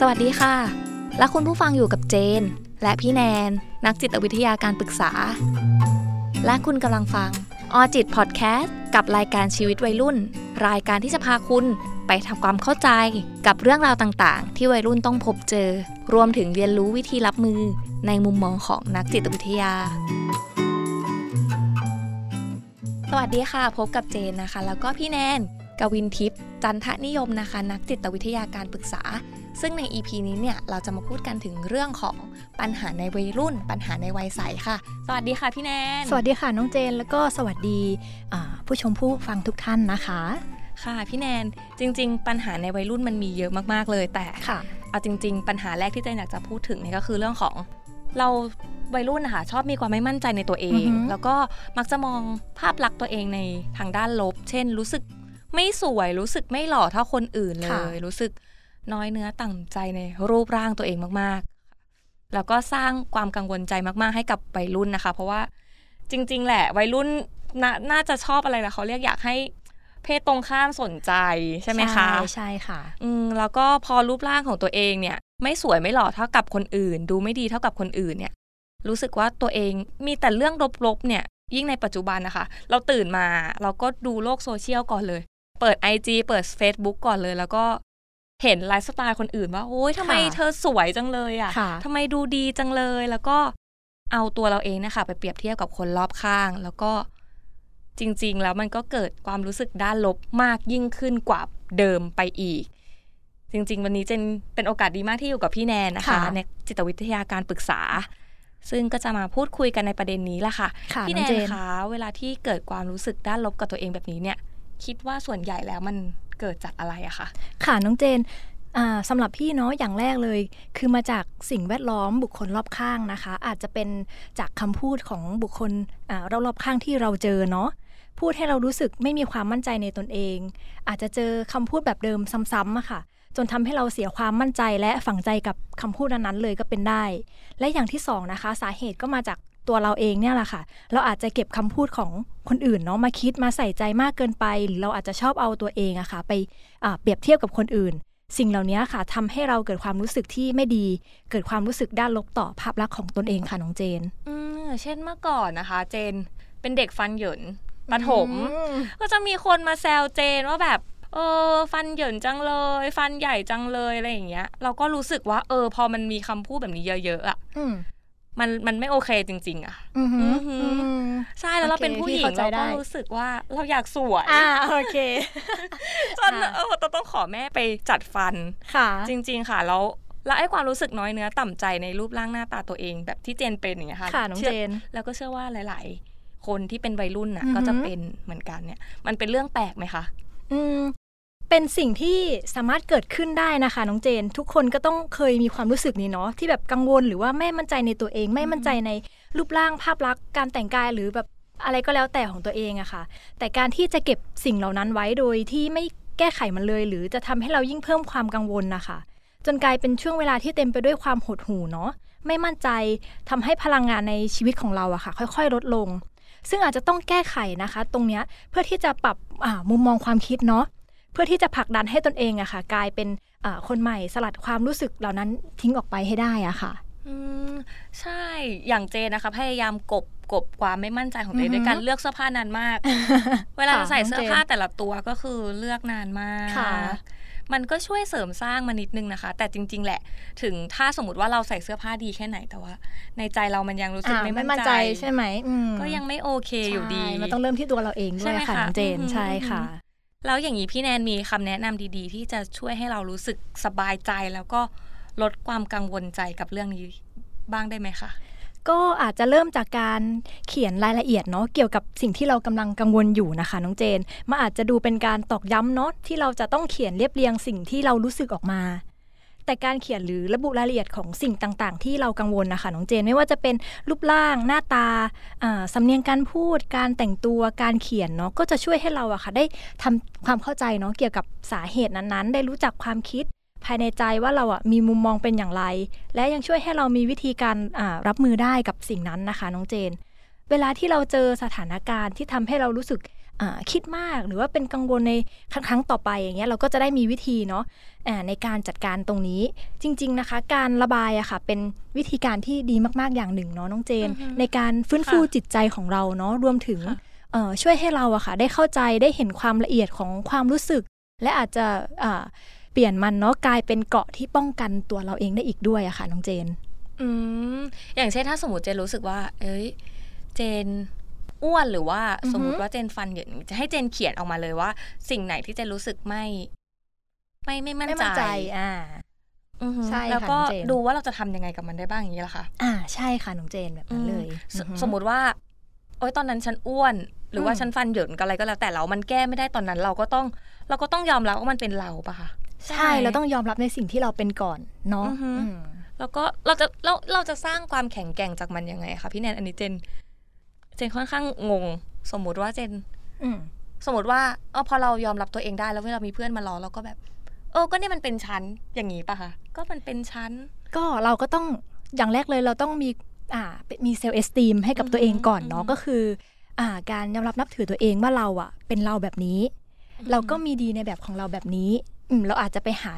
สวัสดีค่ะ และคุณผู้ฟังอยู่กับเจน และพี่แนน นักจิตวิทยาการปรึกษา และคุณกำลังฟังออจิตพอดแคสต์กับรายการชีวิตวัยรุ่น รายการที่จะพาคุณไปทำความเข้าใจกับเรื่องราวต่างๆ ที่วัยรุ่นต้องพบเจอ รวมถึงเรียนรู้วิธีรับมือในมุมมองของนักจิตวิทยา สวัสดีค่ะ พบกับเจนนะคะ แล้วก็พี่แนนกวินทิพย์ จันทนิยมนะคะนักจิตวิทยาการปรึกษา ซึ่งใน EP นี้เนี่ยเราจะมาพูดกันถึงเรื่องของปัญหาในวัยรุ่น ปัญหาในวัยใสค่ะ สวัสดีค่ะพี่แนน สวัสดีค่ะน้องเจนแล้วก็สวัสดีอ่าผู้ชมผู้ฟังทุกท่านนะคะค่ะพี่แนนจริง ๆ ปัญหาในวัยรุ่นมันมีเยอะมากๆเลยแต่ค่ะเอาจริง ๆ ปัญหาแรกที่เจนอยากจะพูดถึงเนี่ยก็คือเรื่องของเราวัยรุ่นนะคะชอบมีความไม่มั่นใจในตัวเองอือฮึแล้วก็มักจะมองภาพลักษณ์ตัวเองในทางด้านลบ เช่น รู้สึก ไม่สวยรู้สึกไม่หล่อเท่าคนอื่นเลย รู้สึกน้อยเนื้อต่ำใจในรูปร่างตัวเองมากๆ แล้วก็สร้างความกังวลใจมากๆ ให้กับวัยรุ่นนะคะ เพราะว่าจริง ๆ แหละวัยรุ่นนาน่าจะชอบอะไรนะเขาเรียกอยากให้เพศตรงข้ามสนใจใช่ไหมคะใช่ใช่ค่ะ อืมแล้วก็พอรูปร่างของตัวเองเนี่ย ไม่สวยไม่หล่อเท่ากับคนอื่น ดูไม่ดีเท่ากับคนอื่นเนี่ย รู้สึกว่าตัวเองมีแต่เรื่องลบๆเนี่ย ยิ่งในปัจจุบันนะคะ เราตื่นมาเราก็ดูโลกโซเชียลก่อนเลย เปิด IG เปิด Facebook ก่อนเลย แล้วก็เห็นไลฟ์สไตล์คนอื่นว่าโอ้ยทำไมค่ะเธอสวยจังเลยอะค่ะทำไมดูดีจังเลยแล้วก็เอาตัวเราเองนะคะไปเปรียบเทียบกับคนรอบข้าง แล้วก็จริง ๆ แล้วมันก็เกิดความรู้สึกด้านลบมากยิ่งขึ้นกว่าเดิมไปอีก จริง ๆ วันนี้เจนเป็นโอกาสดีมากที่อยู่กับพี่แนนนะคะค่ะในจิตวิทยาการปรึกษา ซึ่งก็จะมาพูดคุยกันในประเด็นนี้แหละค่ะค่ะพี่น้แนองนเจนคะเวลาที่เกิดความรู้สึกด้านลบกับตัวเองแบบนี้เนี่ย คิดว่าส่วนใหญ่แล้วมันเกิดจากอะไรอะคะค่ะน้องเจนสำหรับพี่เนาะอย่างแรกเลย คือมาจากสิ่งแวดล้อมบุคคลรอบข้างนะคะ อาจจะเป็นจากคำพูดของบุคคลอ่ารอบข้างที่เราเจอเนาะพูดให้เรารู้สึกไม่มีความมั่นใจในตนเอง อาจจะเจอคำพูดแบบเดิมซ้ำๆอะค่ะ จนทำให้เราเสียความมั่นใจและฝังใจกับคำพูดนั้นๆเลยก็เป็นได้ และอย่างที่สองนะคะ สาเหตุก็มาจาก ตัวเราเองเนี่ยแหละค่ะ เราอาจจะเก็บคำพูดของคนอื่นเนาะมาคิดมาใส่ใจมากเกินไป หรือเราอาจจะชอบเอาตัวเองอะค่ะ ไปอ่าเปรียบเทียบกับคนอื่น สิ่งเหล่านี้ค่ะทำให้เราเกิดความรู้สึกที่ไม่ดี เกิดความรู้สึกด้านลบต่อภาพลักษณ์ของตนเองค่ะน้องเจน อืมเช่นเมื่อก่อนนะคะ เจนเป็นเด็กฟันเหยินประถม ก็จะมีคนมาแซวเจนว่าแบบเออฟันเหยินจังเลย ฟันใหญ่จังเลยอะไรอย่างเงี้ย เราก็รู้สึกว่า เออ พอมันมีคำพูดแบบนี้เยอะๆอะอื มมันมันไม่โอเคจริง ๆ อะอืมอือหือใช่แล้วเราโอเคเป็นผู้หญิพี่งเข้าใจเราได้ก็รู้สึกว่าเราอยากสวยอ่าโอเคจนค่ะเออเราต้องขอแม่ไปจัดฟันค่ะ จริง ๆ ค่ะแล้วแล้วไอ้ความรู้สึกน้อยเนื้อต่ำใจในรูปร่างหน้าตาตัวเอง แบบที่เจนเป็นอย่างเงี้ยค่ะค่ะน้องชื่เจนแล้วก็เชื่อว่าหลาย ๆ คนที่เป็นวัยรุ่นน่ะอือหือก็จะเป็นเหมือนกันเนี่ย มันเป็นเรื่องแปลกไหมคะอืม เป็นสิ่งที่สามารถเกิดขึ้นได้นะคะน้องเจน ทุกคนก็ต้องเคยมีความรู้สึกนี้เนาะที่แบบกังวลหรือว่าไม่มั่นใจในตัวเอง ไม่มั่นใจในรูปร่างภาพลักษณ์การแต่งกายหรือแบบอะไรก็แล้วแต่ของตัวเองอะค่ะ แต่การที่จะเก็บสิ่งเหล่านั้นไว้โดยที่ไม่แก้ไขมันเลย หรือจะทำให้เรายิ่งเพิ่มความกังวลนะคะจนกลายเป็นช่วงเวลาที่เต็มไปด้วยความหดหู่เนาะไม่มั่นใจทำให้พลังงานในชีวิตของเราอะค่ะ ค่อย ๆ ลดลง ซึ่งอาจจะต้องแก้ไขนะคะ ตรงเนี้ยเพื่อที่จะปรับมุมมองความคิดเนาะ เพื่อที่จะผลักดันให้ตนเองอะค่ะ กลายเป็นอ่าคนใหม่สลัดความรู้สึกเหล่านั้นทิ้งออกไปให้ได้อะค่ะอืมใช่อย่างเจนนะคะพยายามกบกบความไม่มั่นใจของตัวเองอือฮึด้วยการเลือกเสื้อผ้านานมาก เวลาจะใส่เสื้อผ้าแต่ละตัวก็คือเลือกนานมากค่ะมันก็ช่วยเสริมสร้างมานิดนึงนะคะ แต่จริง ๆ แหละ ถึงถ้าสมมติว่าเราใส่เสื้อผ้าดีแค่ไหนแต่ว่า ในใจเรามันยังรู้สึกอ่าไม่ไม่มั่มั่นนใจใจใช่ไหมอืมก็ยังไม่โอเคอยู่ดีใช่มันต้องเริ่มที่ตัวเราเองด้ใช่วยไหมค่ะคะน้องเจนอือหือใช่ค่ะ แล้วอย่างนี้พี่แนนมีคำแนะนำดี ๆ ที่จะช่วยให้เรารู้สึกสบายใจแล้วก็ลดความกังวลใจกับเรื่องนี้บ้างได้ไหมคะก็อาจจะเริ่มจากการเขียนรายละเอียดเนาะเกี่ยวกับสิ่งที่เรากำลังกังวลอยู่นะคะน้องเจนมันอาจจะดูเป็นการตอกย้ำเนาะที่เราจะต้องเขียนเรียบเรียงสิ่งที่เรารู้สึกออกมา แต่การเขียนหรือระบุรายละเอียดของสิ่งต่างๆ ที่เรากังวลนะคะน้องเจนไม่ว่าจะเป็นรูปร่างหน้าตาสำเนียงการพูด การแต่งตัวการเขียนเนาะก็จะช่วยให้เราอะค่ะได้ทำความเข้าใจเนาะเกี่ยวกับสาเหตุนั้นๆ ได้รู้จักความคิดภายในใจว่าเราอะมีมุมมองเป็นอย่างไร และยังช่วยให้เรามีวิธีการรับมือได้กับสิ่งนั้นนะคะ น้องเจน เวลาที่เราเจอสถานการณ์ที่ทำให้เรารู้สึก คิดมากหรือว่าเป็นกังวลในครั้งต่อไปอย่างเงี้ยเราก็จะได้มีวิธีเนาะในการจัดการตรงนี้จริง ๆนะคะ การระบายอะค่ะเป็นวิธีการที่ดีมากๆอย่างหนึ่งเนาะน้องเจน ในการฟื้นฟูจิตใจของเราเนาะรวมถึงช่วยให้เราอะค่ะ ได้เข้าใจได้เห็นความละเอียดของความรู้สึก และอาจจะเปลี่ยนมันเนาะกลายเป็นเกาะที่ป้องกันตัวเราเองได้อีกด้วยอะค่ะน้องเจน อืมอย่างเช่นถ้าสมมติเจนรู้สึกว่า เอ้ย เจน อ้วนหรือว่าสมมุติว่าเจนฟันเหยินจะให้เจนเขียนออกมาเลยว่า สิ่งไหนที่เจนรู้สึกไม่ ไม่ไม่มั่นใจอ่าใช่แล้วก็ดูว่าเราจะทำยังไงกับมันได้บ้างอย่างนี้ล่ะคะอ่าใช่ค่ะน้องเจนแบบนั้นเลย สมมุติว่า โอ๊ยตอนนั้นฉันอ้วน หรือว่าฉันฟันเหยินกันอะไรก็แล้วแต่เรามันแก้ไม่ได้ตอนนั้น เราก็ต้อง เราก็ต้องยอมรับว่ามันเป็นเราปะคะใช่เราต้องยอมรับในสิ่งที่เราเป็นก่อนเนาะแล้วก็เราจะเราเราจะสร้างความแข็งแกร่งจากมันยังไงคะพี่แนนอันนี้เจน เจนค่อนข้างงง สมมุติว่าเจนสมมติว่าเออพอเรายอมรับตัวเองได้แล้วเวลามีเพื่อนมาล้อเราก็แบบ เออก็นี่มันเป็นชั้นอย่างนี้ปะคะก็มันเป็นชั้น ก็เราก็ต้องอย่างแรกเลยเราต้องมีอ่ามีเซลล์เอสตีมให้กับตัวเองก่อนเนาะก็คือ อ่า การยอมรับนับถือตัวเองว่าเราอะ เป็นเราแบบนี้ เราก็มีดีในแบบของเราแบบนี้ อืมเราอาจจะไปหา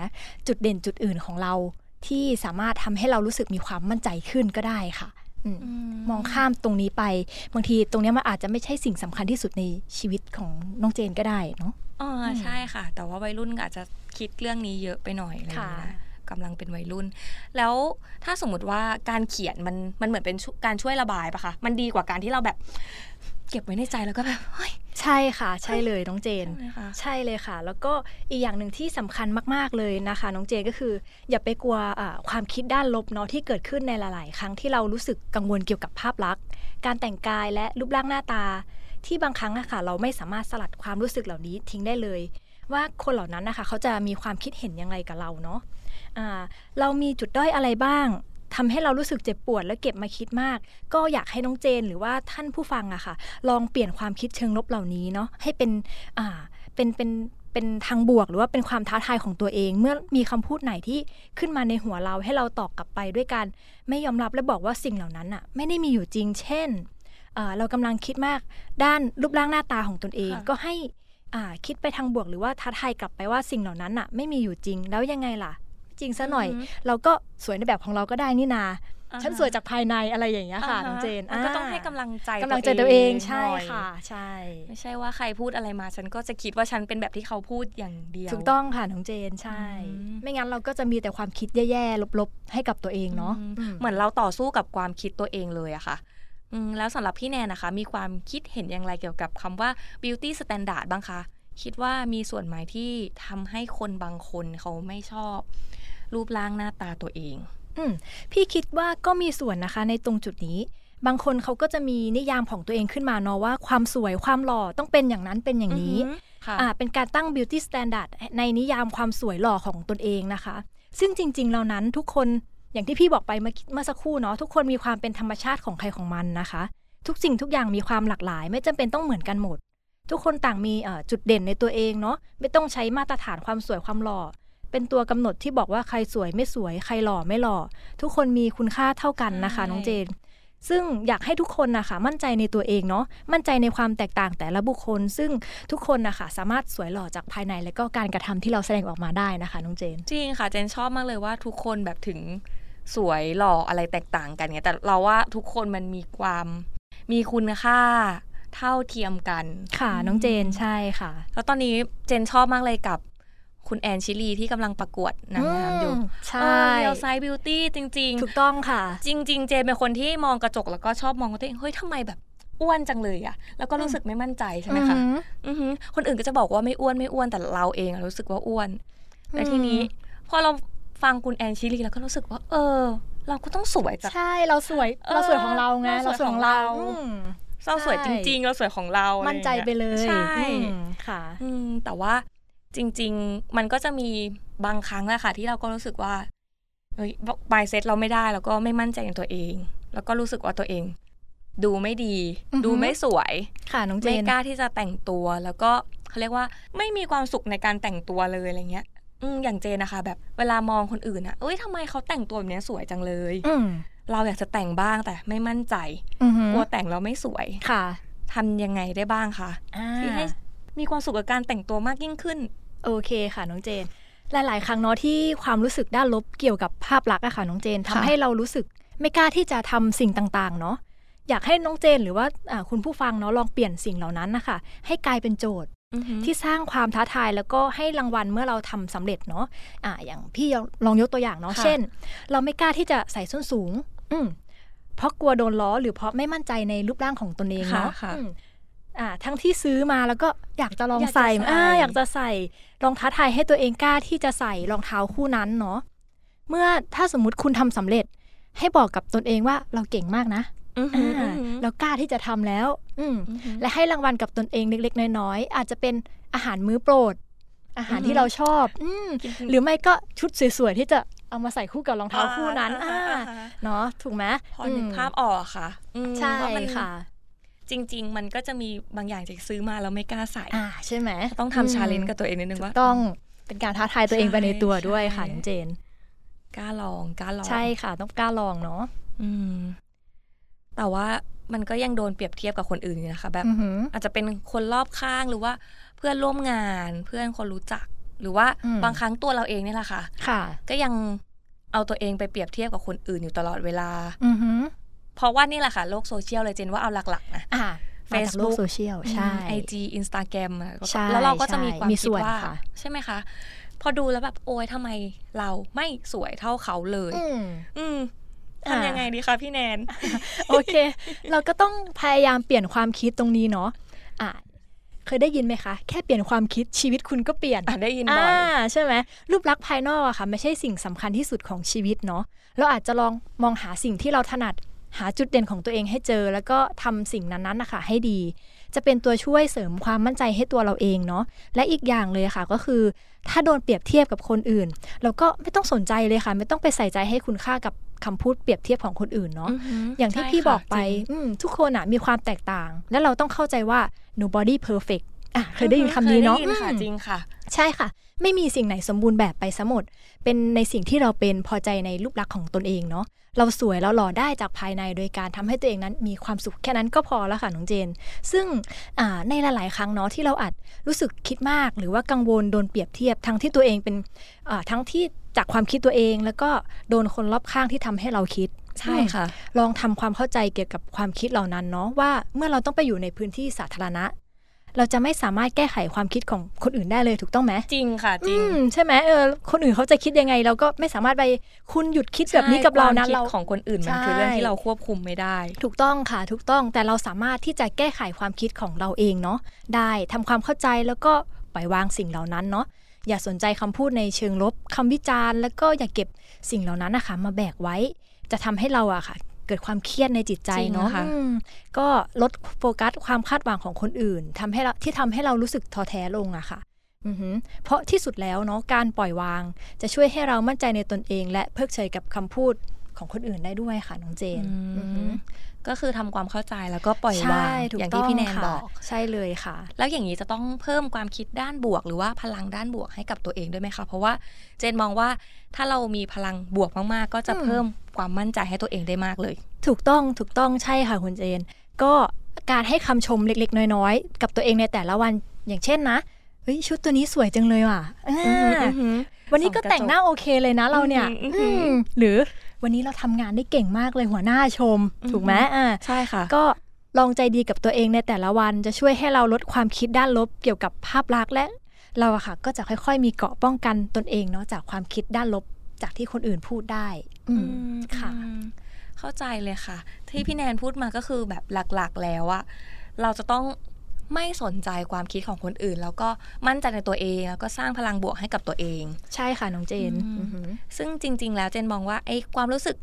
จุดเด่นจุดอื่นของเราที่สามารถทำให้เรารู้สึกมีความมั่นใจขึ้นก็ได้ค่ะ มองข้ามตรงนี้ไป บางทีตรงนี้มันอาจจะไม่ใช่สิ่งสำคัญที่สุดในชีวิตของน้องเจนก็ได้เนาะอ๋อใช่ค่ะ แต่ว่าวัยรุ่นอาจจะคิดเรื่องนี้เยอะไปหน่อยอะไรอย่างเงี้ย กำลังเป็นวัยรุ่น แล้วถ้าสมมติว่าการเขียนมันมันเหมือนเป็นการช่วยระบายปะคะมันดีกว่าการที่เราแบบ เก็บไว้ในใจแล้วก็แบบเฮ้ยใช่ค่ะ ใช่เลยน้องเจน ใช่เลยค่ะ แล้วก็อีกอย่างหนึ่งที่สำคัญมากๆเลยนะคะ น้องเจนก็คือ อย่าไปกลัวความคิดด้านลบเนาะที่เกิดขึ้นในหลายๆ ครั้งที่เรารู้สึกกังวลเกี่ยวกับภาพลักษณ์ การแต่งกายและรูปร่างหน้าตา ที่บางครั้งอะค่ะ เราไม่สามารถสลัดความรู้สึกเหล่านี้ทิ้งได้เลย ว่าคนเหล่านั้นนะคะเขาจะมีความคิดเห็นยังไงกับเราเนาะะเรามีจุดด้อยอะไรบ้างทำให้เรารู้สึกเจ็บปวดและเก็บมาคิดมาก ก็อยากให้น้องเจนหรือว่าท่านผู้ฟังอะค่ะ ลองเปลี่ยนความคิดเชิงลบเหล่านี้เนาะให้เป็นอ่าเป็นเป็นเป็นทางบวกหรือว่าเป็นความท้าทายของตัวเอง เมื่อมีคำพูดไหนที่ขึ้นมาในหัวเราให้เราตอบกลับไปด้วยการไม่ยอมรับและบอกว่าสิ่งเหล่านั้นอะไม่ได้มีอยู่จริง เช่น เรากำลังคิดมากด้านรูปร่างหน้าตาของตนเองก็ให้ คิดไปทางบวกหรือว่าท้าทายกลับไปว่าสิ่งเหล่านั้นอะไม่มีอยู่จริงแล้วยังไงล่ะ จริงซะหน่อย เราก็สวยในแบบของเราก็ได้นี่นาฉันสวยจากภายในอะไรอย่างเงี้ยค่ะน้องเจนก็ต้องให้กำลังใจกำลังใจตัวเองใช่ค่ะ ใช่ ไม่ใช่ว่าใครพูดอะไรมา ฉันก็จะคิดว่าฉันเป็นแบบที่เขาพูดอย่างเดียวถูกต้องค่ะน้องเจนใช่ ไม่งั้นเราก็จะมีแต่ความคิดแย่ๆลบๆ ให้กับตัวเองเนาะเหมือนเราต่อสู้กับความคิดตัวเองเลยอะค่ะ แล้วสำหรับพี่แนนนะคะ มีความคิดเห็นอย่างไรเกี่ยวกับคำว่า beauty standard บ้างคะ คิดว่ามีส่วนไหมที่ทำให้คนบางคนเขาไม่ชอบ รูปร่างหน้าตาตัวเองอืมพี่คิดว่าก็มีส่วนนะคะในตรงจุดนี้ บางคนเขาก็จะมีนิยามของตัวเองขึ้นมาเนาะว่าความสวยความหล่อต้องเป็นอย่างนั้นเป็นอย่างนี้อ่าเป็นการตั้ง beauty standard ในนิยามความสวยหล่อของตนเองนะคะ ซึ่งจริง ๆ เหล่านั้นทุกคน อย่างที่พี่บอกไปเมื่อสักครู่เนาะทุกคนมีความเป็นธรรมชาติของใครของมันนะคะ ทุกสิ่งทุกอย่างมีความหลากหลาย ไม่จำเป็นต้องเหมือนกันหมด ทุกคนต่างมีจุดเด่นในตัวเองเนาะไม่ต้องใช้มาตรฐานความสวยความหล่อ เป็นตัวกำหนดที่บอกว่าใครสวยไม่สวย ใครหล่อไม่หล่อ ทุกคนมีคุณค่าเท่ากันนะคะน้องเจน ซึ่งอยากให้ทุกคนนะคะมั่นใจในตัวเองเนาะมั่นใจในความแตกต่างแต่ละบุคคล ซึ่งทุกคนนะคะสามารถสวยหล่อจากภายในและก็การกระทำที่เราแสดงออกมาได้นะคะน้องเจน จริงค่ะเจนชอบมากเลยว่าทุกคนแบบถึง สวยหล่ออะไรแตกต่างกันเนี่ยแต่เราว่าทุกคนมันมีความมีคุณค่าเท่าเทียมกันค่ะน้องเจนใช่ค่ะ แล้วตอนนี้เจนชอบมากเลยกับคุณแอนชิลีที่กำลังประกวดนางงามอยู่ ใช่เรียลไซส์บิวตี้จริง ๆ ถูกต้องค่ะ จริง ๆ เจนเป็นคนที่มองกระจกแล้วก็ชอบมองตัวเอง เฮ้ยทำไมแบบอ้วนจังเลยอะแล้วก็รู้สึกไม่มั่นใจใช่ไหมคะคนอื่นก็จะบอกว่าไม่อ้วนไม่อ้วนแต่เราเองรู้สึกว่าอ้วนแต่ทีนี้พอเรา ฟังคุณแอนชิลีแล้วก็รู้สึกว่า เออ เราก็ต้องสวยใช่เราสวยเราสวยของเราไงเราสวยของเราเราสวยจริง ๆ เราสวยของเรา มั่นใจไปเลยใช่ค่ะแต่ว่าจริง ๆ มันก็จะมีบางครั้งแหละค่ะ ที่เราก็รู้สึกว่าเฮ้ย mindset เราไม่ได้แล้วก็ไม่มั่นใจในตัวเอง แล้วก็รู้สึกว่าตัวเอง ดูไม่ดี ดูไม่สวยค่ะน้องเจนไม่กล้าที่จะแต่งตัว แล้วก็เขาเรียกว่าไม่มีความสุขในการแต่งตัวเลยอะไรเงี้ย อือย่างเจนนะคะ แบบเวลามองคนอื่นอะเอ้ยทำไมเขาแต่งตัวแบบนี้สวยจังเลยอืเราอยากจะแต่งบ้างแต่ไม่มั่นใจกลัวแต่งแล้วไม่สวยค่ะทำยังไงได้บ้างคะที่ให้มีความสุขกับการแต่งตัวมากยิ่งขึ้น โอเคค่ะน้องเจน หลาย ๆ ครั้งเนาะที่ความรู้สึกด้านลบเกี่ยวกับภาพลักษณ์อะค่ะน้องเจนทำให้เรารู้สึกไม่กล้าที่จะทำสิ่งต่าง ๆ เนาะอยากให้น้องเจนหรือว่าคุณผู้ฟังเนาะลองเปลี่ยนสิ่งเหล่านั้นนะคะให้กลายเป็นโจทย์ ที่สร้างความท้าทายแล้วก็ให้รางวัลเมื่อเราทำสำเร็จเนาะอ่า อย่างพี่ลองยกตัวอย่างเนาะเช่น เราไม่กล้าที่จะใส่ส้นสูง อืเพราะกลัวโดนล้อหรือเพราะไม่มั่นใจในรูปร่างของตนเองเนาะอ่าทั้งที่ซื้อมาแล้วก็อยากจะลองใส่อ่าอยากจะใส่ลองท้าทายให้ตัวเองกล้าที่จะใส่รองเท้าคู่นั้นเนาะเมื่อถ้าสมมุติคุณทำสำเร็จ ให้บอกกับตนเองว่าเราเก่งมากนะ เรากล้าที่จะทำแล้ว อืและให้รางวัลกับตนเองเล็กๆ น้อยๆอาจจะเป็นอาหารมื้อโปรด อาหารที่เราชอบอืหรือไม่ก็ชุดสวยๆที่จะเอามาใส่คู่กับรองเท้าคู่นั้นเนาะถูกไหมพอนึกภาพออกค่ะใช่ค่ะจริง ๆ มันก็จะมีบางอย่างจะซื้อมาแล้วไม่กล้าใส่อ่าใช่ไหมต้องทำชาเลนจ์กับตัวเองนิดนึงว่าต้องเป็นการท้าทายตัวเองไปในตัวด้วยค่ะน้องเจน กล้าลองกล้าลอง ใช่ค่ะ ต้องกล้าลองเนาะอืม แต่ว่ามันก็ยังโดนเปรียบเทียบกับคนอื่นนะคะ แบบอาจจะเป็นคนรอบข้างหรือว่าเพื่อนร่วมงานเพื่อนคนรู้จัก หรือว่าบางครั้งตัวเราเองนี่แหละค่ะ ค่ะ ก็ยังเอาตัวเองไปเปรียบเทียบกับคนอื่นอยู่ตลอดเวลาเพราะว่านี่แหละค่ะ โลกโซเชียลเลยเจนว่าเอาหลักๆนะเฟซบุ๊กโซเชียลใช่ไอจีอินสตาแกรมแล้วเราก็จะมีความคิดว่าใช่ไหมคะ พอดูแล้วแบบโอ้ยทำไมเราไม่สวยเท่าเขาเลย อืมทำ ยังไงดีคะพี่แนน โอเค เราก็ต้องพยายามเปลี่ยนความคิดตรงนี้เนาะอ่าเคยได้ยินไหมคะ แค่เปลี่ยนความคิดชีวิตคุณก็เปลี่ยนได้ยินบ่อยใช่ไหมรูปลักษณ์ภายนอกอะค่ะไม่ใช่สิ่งสำคัญที่สุดของชีวิตเนาะเราอาจจะลองมองหาสิ่งที่เราถนัดหาจุดเด่นของตัวเองให้เจอ แล้วก็ทำสิ่งนั้นๆนะคะให้ดี จะเป็นตัวช่วยเสริมความมั่นใจให้ตัวเราเองเนาะและอีกอย่างเลยค่ะก็คือ ถ้าโดนเปรียบเทียบกับคนอื่น เราก็ไม่ต้องสนใจเลยค่ะ ไม่ต้องไปใส่ใจให้คุณค่ากับ คำพูดเปรียบเทียบของคนอื่นเนาะอย่างที่พี่บอกไปทุกคนอะมีความแตกต่าง และเราต้องเข้าใจว่า nobody perfect อะเคยได้ยินคำนี้เนาะจริงค่ะ ใช่ค่ะ ไม่มีสิ่งไหนสมบูรณ์แบบไปซะหมด เป็นในสิ่งที่เราเป็นพอใจในรูปลักษณ์ของตนเองเนาะเราสวยเราหล่อได้จากภายในโดยการทำให้ตัวเองนั้นมีความสุขแค่นั้นก็พอแล้วค่ะน้องเจน ซึ่งในหลาย ๆ ครั้งเนาะที่เราอาจรู้สึกคิดมาก หรือว่ากังวลโดนเปรียบเทียบทั้งที่ตัวเองเป็นทั้งที่ จากความคิดตัวเอง แล้วก็โดนคนรอบข้างที่ทำให้เราคิดใช่ค่ะ ลองทำความเข้าใจเกี่ยวกับความคิดเหล่านั้นเนาะว่าเมื่อเราต้องไปอยู่ในพื้นที่สาธารณะ เราจะไม่สามารถแก้ไขความคิดของคนอื่นได้เลยถูกต้องไหมจริงค่ะจริงใช่ไหมเออคนอื่นเขาจะคิดยังไง เราก็ไม่สามารถไปคุณหยุดคิดแบบนี้กับเรานะเราของคนอื่นมันคือเรื่องที่เราควบคุมไม่ได้ ถูกต้องค่ะ ถูกต้องแต่เราสามารถที่จะแก้ไขความคิดของเราเองเนาะได้ทำความเข้าใจแล้วก็ปล่อยวางสิ่งเหล่านั้นเนาะ อย่าสนใจคำพูดในเชิงลบคำวิจารณ์ แล้วก็อย่าเก็บสิ่งเหล่านั้นนะคะ มาแบกไว้ จะทำให้เราอะค่ะ เกิดความเครียดในจิตใจเนาะก็ลดโฟกัสความคาดหวังของคนอื่นทำให้เราที่ทำให้เรารู้สึกท้อแท้ลงอะค่ะเพราะที่สุดแล้วเนาะการปล่อยวาง จะช่วยให้เรามั่นใจในตนเอง และเพิกเฉยกับคำพูด ของคนอื่นได้ด้วยค่ะน้องเจน ก็คือทำความเข้าใจแล้วก็ปล่อยวางอย่างที่พี่แนนบอกใช่เลยค่ะ แล้วอย่างนี้จะต้องเพิ่มความคิดด้านบวก หรือว่าพลังด้านบวกให้กับตัวเองด้วยไหมคะเพราะว่าเจนมองว่าถ้าเรามีพลังบวกมากๆ ก็จะเพิ่มความมั่นใจให้ตัวเองได้มากเลย ถูกต้องถูกต้องใช่ค่ะคุณเจน ก็การให้คำชมเล็กๆ น้อยๆ กับตัวเองในแต่ละวันอย่างเช่นนะเฮ้ยชุดตัวนี้สวยจังเลยว่ะวันนี้ก็แต่งหน้าโอเคเลยนะเราเนี่ยหรือ วันนี้เราทำงานได้เก่งมากเลยหัวหน้าชม ถูกไหมอ่าใช่ค่ะ ก็ลองใจดีกับตัวเองในแต่ละวันจะช่วยให้เราลดความคิดด้านลบเกี่ยวกับภาพลักษณ์และเราอะค่ะ ก็จะค่อยๆ มีเกาะป้องกันตนเองเนาะจากความคิดด้านลบจากที่คนอื่นพูดได้ อืมค่ะ เข้าใจเลยค่ะ ที่พี่แนนพูดมาก็คือแบบหลักๆ แล้วอะเราจะต้อง ไม่สนใจความคิดของคนอื่น แล้วก็มั่นใจในตัวเอง แล้วก็สร้างพลังบวกให้กับตัวเอง ใช่ค่ะน้องเจน ซึ่งจริง ๆ แล้วเจนมองว่าไอ้ความรู้สึก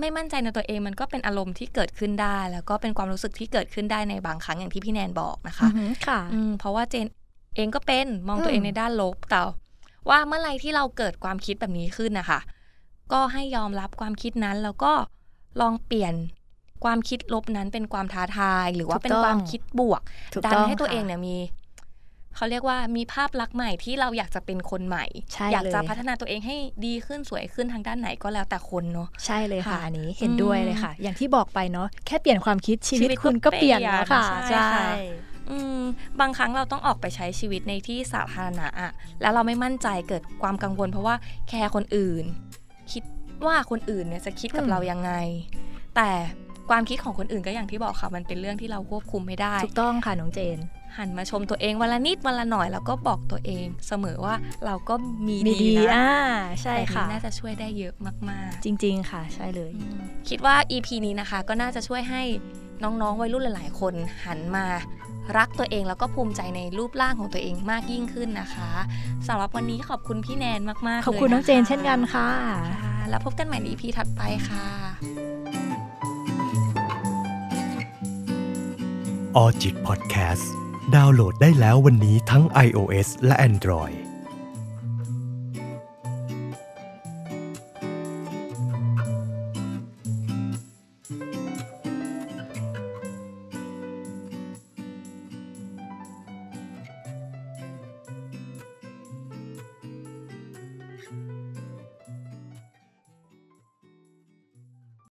ไม่มั่นใจในตัวเองมันก็เป็นอารมณ์ที่เกิดขึ้นได้ แล้วก็เป็นความรู้สึกที่เกิดขึ้นได้ในบางครั้งอย่างที่พี่แนนบอกนะคะค่ะเพราะว่าเจนเองก็เป็นมองตัวเองในด้านลบแต่ว่าเมื่อไรที่เราเกิดความคิดแบบนี้ขึ้นนะคะก็ให้ยอมรับความคิดนั้นแล้วก็ลองเปลี่ยน ความคิดลบนั้นเป็นความท้าทาย หรือว่าเป็นความคิดบวกดันให้ตัวเองเนี่ยมีเขาเรียกว่ามีภาพลักษณ์ใหม่ที่เราอยากจะเป็นคนใหม่ใช่อยากจะเลยพัฒนาตัวเองให้ดีขึ้นสวยขึ้นทางด้านไหนก็แล้วแต่คนเนาะใช่เลยค่ะค่ะอันนี้เห็นด้วยเลยค่ะ อย่างที่บอกไปเนาะแค่เปลี่ยนความคิดชีวิตชีวิตก็คุณก็เปลี่ยนแล้วค่ะเปลี่ยนใช่ค่ะอืมบางครั้งเราต้องออกไปใช้ชีวิตในที่สาธารณะอะแล้วเราไม่มั่นใจเกิดความกังวล เพราะว่าแคร์คนอื่น คิดว่าคนอื่นเนี่ยจะคิดกับอืมเรายังไง แต่ ความคิดของคนอื่นก็อย่างที่บอกค่ะ มันเป็นเรื่องที่เราควบคุมไม่ได้ ถูกต้องค่ะน้องเจน หันมาชมตัวเองวันละนิดวันละหน่อยแล้วก็บอกตัวเองเสมอว่าเราก็มีมีดีดีนะอ่าใช่แบบนี้ค่ะน่าจะช่วยได้เยอะมากๆ จริง ๆ ค่ะ ใช่เลย คิดว่า EP นี้นะคะ ก็น่าจะช่วยให้น้องๆวัยรุ่นหลายๆ คนหันมารักตัวเองแล้วก็ภูมิใจในรูปร่างของตัวเองมากยิ่งขึ้นนะคะสำหรับวันนี้ขอบคุณพี่แนนมากๆขอบคุณลยะะน้องเจนเช่นกันค่ะค่ะ แล้วพบกันใหม่ใน EP ถัดไปค่ะ ออจิตพอดแคสต์ดาวน์โหลดได้แล้ววันนี้ทั้ง iOS และ Android